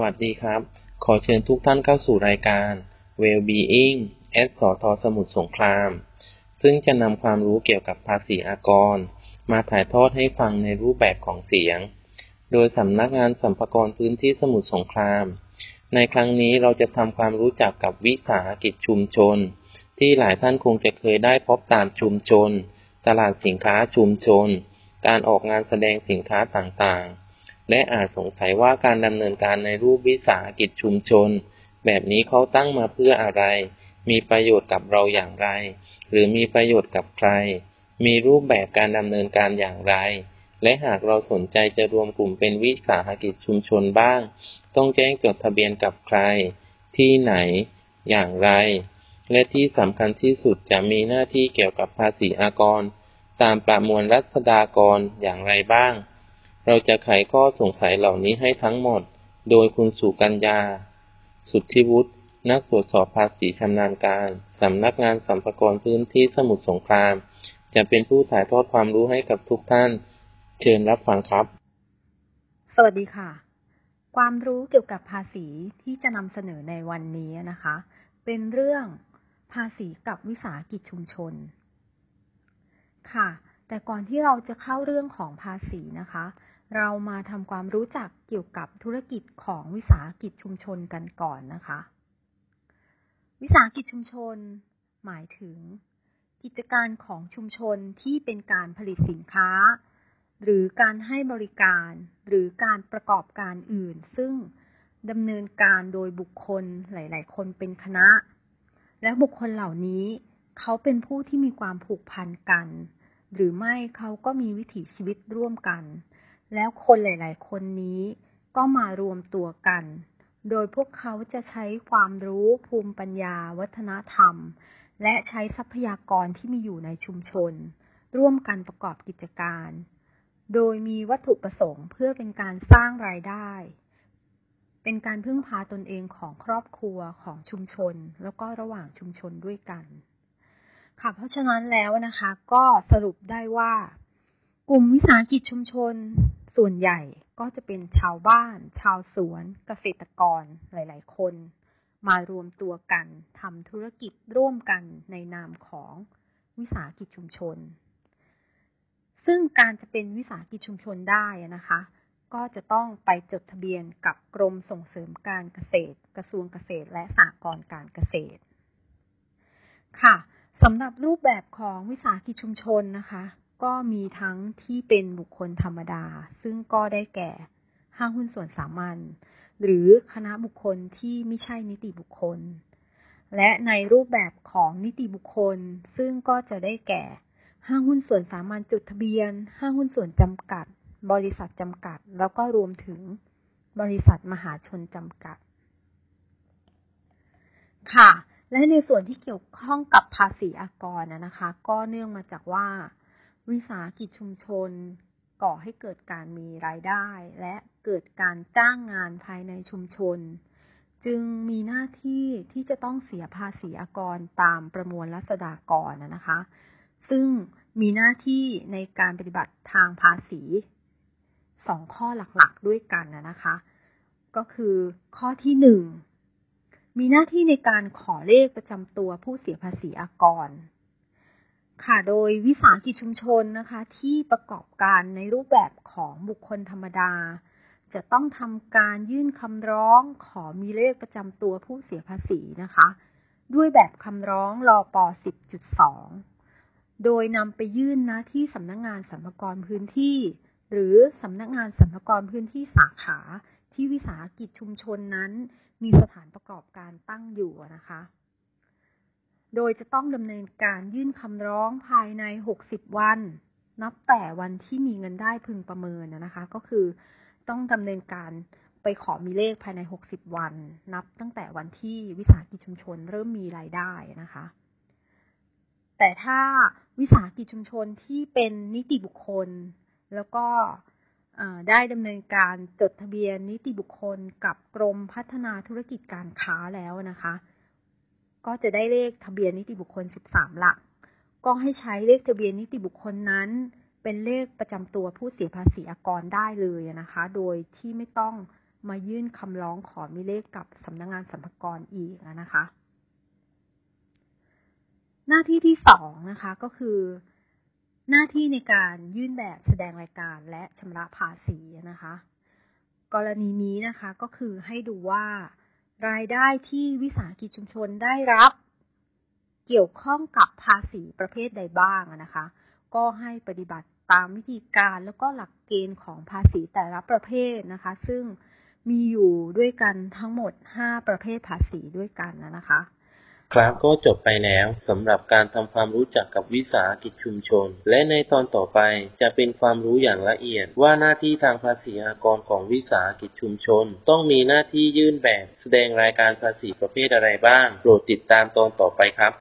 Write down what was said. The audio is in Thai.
วัสดีครับ ขอเชิญทุกท่านเข้าสู่รายการ Well-being แอดสอทอสมุทรสงคราม ซึ่งจะนำความรู้เกี่ยวกับภาษีอากร มาถ่ายทอดให้ฟังในรูปแบบของเสียง โดยสำนักงานสัมภากรพื้นที่สมุทรสงคราม ในครั้งนี้เราจะทำความรู้จักกับวิสาหกิจชุมชน ที่หลายท่านคงจะเคยได้พบตามชุมชน ตลาดสินค้าชุมชน การออกงานแสดงสินค้าต่างๆ และอาจสงสัยว่าการดำเนินการในรูปวิสาหกิจชุมชน แบบนี้เขาตั้งมาเพื่ออะไร มีประโยชน์กับเราอย่างไร หรือมีประโยชน์กับใคร มีรูปแบบการดำเนินการอย่างไร และหากเราสนใจจะรวมกลุ่มเป็นวิสาหกิจชุมชนบ้าง ต้องแจ้งจดทะเบียนกับใคร ที่ไหน อย่างไร และที่สำคัญที่สุดจะมีหน้าที่เกี่ยวกับภาษีอากร ตามประมวลรัษฎากรอย่างไรบ้าง เราจะไขข้อสงสัยเหล่านี้ให้ทั้งหมด โดยคุณสุกัญญา สุทธิวุฒิ นักตรวจสอบภาษีชำนาญการ สำนักงานสัมภากรพื้นที่สมุทรสงคราม จะเป็นผู้ถ่ายทอดความรู้ให้กับทุกท่าน เชิญรับฟังครับ สวัสดีค่ะ ความรู้เกี่ยวกับภาษีที่จะนำเสนอในวันนี้นะคะ เป็นเรื่องภาษีกับวิสาหกิจชุมชน ค่ะ แต่ก่อนที่เราจะเข้าเรื่องของภาษีนะคะ เรามาทำความรู้จักเกี่ยวกับธุรกิจของวิสาหกิจชุมชนกันก่อนนะคะ วิสาหกิจชุมชน หมายถึง กิจการของชุมชนที่เป็นการผลิตสินค้า หรือการให้บริการหรือการประกอบการอื่น ซึ่งดำเนินการโดยบุคคลหลาย ๆ คนเป็นคณะ และบุคคลเหล่านี้เขาเป็นผู้ที่มีความผูกพันกัน หรือไม่เขาก็มีวิถีชีวิตร่วมกัน แล้วคนหลาย ๆ คนนี้ก็มารวมตัวกัน โดยพวกเขาจะใช้ความรู้ภูมิปัญญา วัฒนธรรม และใช้ทรัพยากรที่มีอยู่ในชุมชน ร่วมกันประกอบกิจการ โดยมีวัตถุประสงค์เพื่อเป็นการสร้างรายได้ เป็นการพึ่งพาตนเองของครอบครัวของชุมชน แล้วก็ระหว่างชุมชนด้วยกันค่ะเพราะฉะนั้นแล้วนะคะ ก็สรุปได้ว่า กลุ่มวิสาหกิจชุมชน ส่วนใหญ่ก็จะเป็นชาวบ้าน ชาวสวน เกษตรกรหลาย ๆ คน มารวมตัวกันทำธุรกิจร่วมกันในนามของวิสาหกิจชุมชน ซึ่งการจะเป็นวิสาหกิจชุมชนได้นะคะ ก็จะต้องไปจดทะเบียนกับกรมส่งเสริมการเกษตร กระทรวงเกษตรและสหกรณ์การเกษตร ค่ะสำหรับรูปแบบของวิสาหกิจชุมชนนะคะ ก็มีทั้งที่เป็นบุคคลธรรมดา ซึ่งก็ได้แก่ห้างหุ้นส่วนสามัญหรือคณะบุคคลที่ไม่ใช่นิติบุคคล และในรูปแบบของนิติบุคคล ซึ่งก็จะได้แก่ ห้างหุ้นส่วนสามัญจดทะเบียน ห้างหุ้นส่วนจำกัด บริษัทจำกัด แล้วก็รวมถึงบริษัทมหาชนจำกัด ค่ะ และในส่วนที่เกี่ยวข้องกับภาษีอากรนะคะ ก็เนื่องมาจากว่า วิสาหกิจชุมชน ก่อให้เกิดการมีรายได้ และเกิดการจ้างงานภายในชุมชน จึงมีหน้าที่ที่จะต้องเสียภาษีอากรตามประมวลรัษฎากรนะคะ ซึ่งมีหน้าที่ในการปฏิบัติทางภาษีสองข้อหลักๆด้วยกันนะคะ ก็คือข้อที่หนึ่งมีหน้าที่ในการขอเลขประจำตัวผู้เสียภาษีอากร ค่ะ โดยวิสาหกิจชุมชนนะคะ ที่ประกอบการในรูปแบบของบุคคลธรรมดา จะต้องทำการยื่นคำร้องขอมีเลขประจำตัวผู้เสียภาษีนะคะ ด้วยแบบคำร้องรอป10.2 โดยนำไปยื่นนะที่สำนักงงานสรรพากรพื้นที่ หรือสำนักงงานสรรพากรพื้นที่สาขาที่วิสาหกิจชุมชนนั้น มีสถานประกอบการตั้งอยู่นะคะ โดยจะต้องดำเนินการยื่นคำร้องภายใน 60 วัน นับแต่วันที่มีเงินได้พึงประเมินนะคะ ก็คือต้องดำเนินการไปขอมีเลขภายใน 60 วัน นับตั้งแต่วันที่วิสาหกิจชุมชนเริ่มมีรายได้นะคะ แต่ถ้าวิสาหกิจชุมชนที่เป็นนิติบุคคล แล้วก็ได้ดำเนินการจดทะเบียนนิติบุคคลกับกรมพัฒนาธุรกิจการค้าแล้วนะคะ ก็จะได้เลขทะเบียนนิติบุคคล 13 หลัก ก็ให้ใช้เลขทะเบียนนิติบุคคลนั้น เป็นเลขประจำตัวผู้เสียภาษีอากรได้เลยนะคะ โดยที่ไม่ต้องมายื่นคำร้องขอมีเลขกับสำนักงงานสรรพากรอีกนะคะ หน้าที่ที่สองนะคะก็คือ หน้าที่ในการยื่นแบบแสดงรายการและชำระภาษีนะคะ กรณีนี้นะคะก็คือให้ดูว่า รายได้ที่วิสาหกิจชุมชนได้รับ เกี่ยวข้องกับภาษีประเภทใดบ้างนะคะ ก็ให้ปฏิบัติตามวิธีการแล้วก็หลักเกณฑ์ของภาษีแต่ละประเภทนะคะ ซึ่งมีอยู่ด้วยกันทั้งหมด 5 ประเภทภาษีด้วยกันนะคะ ครับก็จบไปแล้วสำหรับการทำความรู้จักกับวิสาหกิจชุมชน และในตอนต่อไปจะเป็นความรู้อย่างละเอียด ว่าหน้าที่ทางภาษีอากรของวิสาหกิจชุมชน ต้องมีหน้าที่ยื่นแบบแสดงรายการภาษีประเภทอะไรบ้าง โปรดติดตามตอนต่อไปครับ